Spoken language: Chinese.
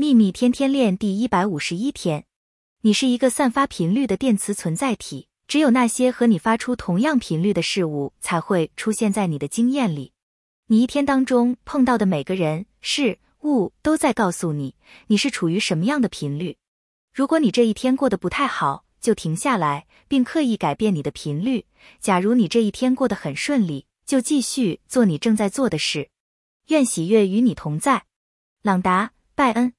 秘密天天练第一百五十一天。你是一个散发频率的电磁存在体只有那些和你发出同样频率的事物才会出现在你的经验里。你一天当中碰到的每个人事物都在告诉你你是处于什么样的频率。如果你这一天过得不太好就停下来并刻意改变你的频率。假如你这一天过得很顺利就继续做你正在做的事。愿喜悦与你同在。朗达拜恩。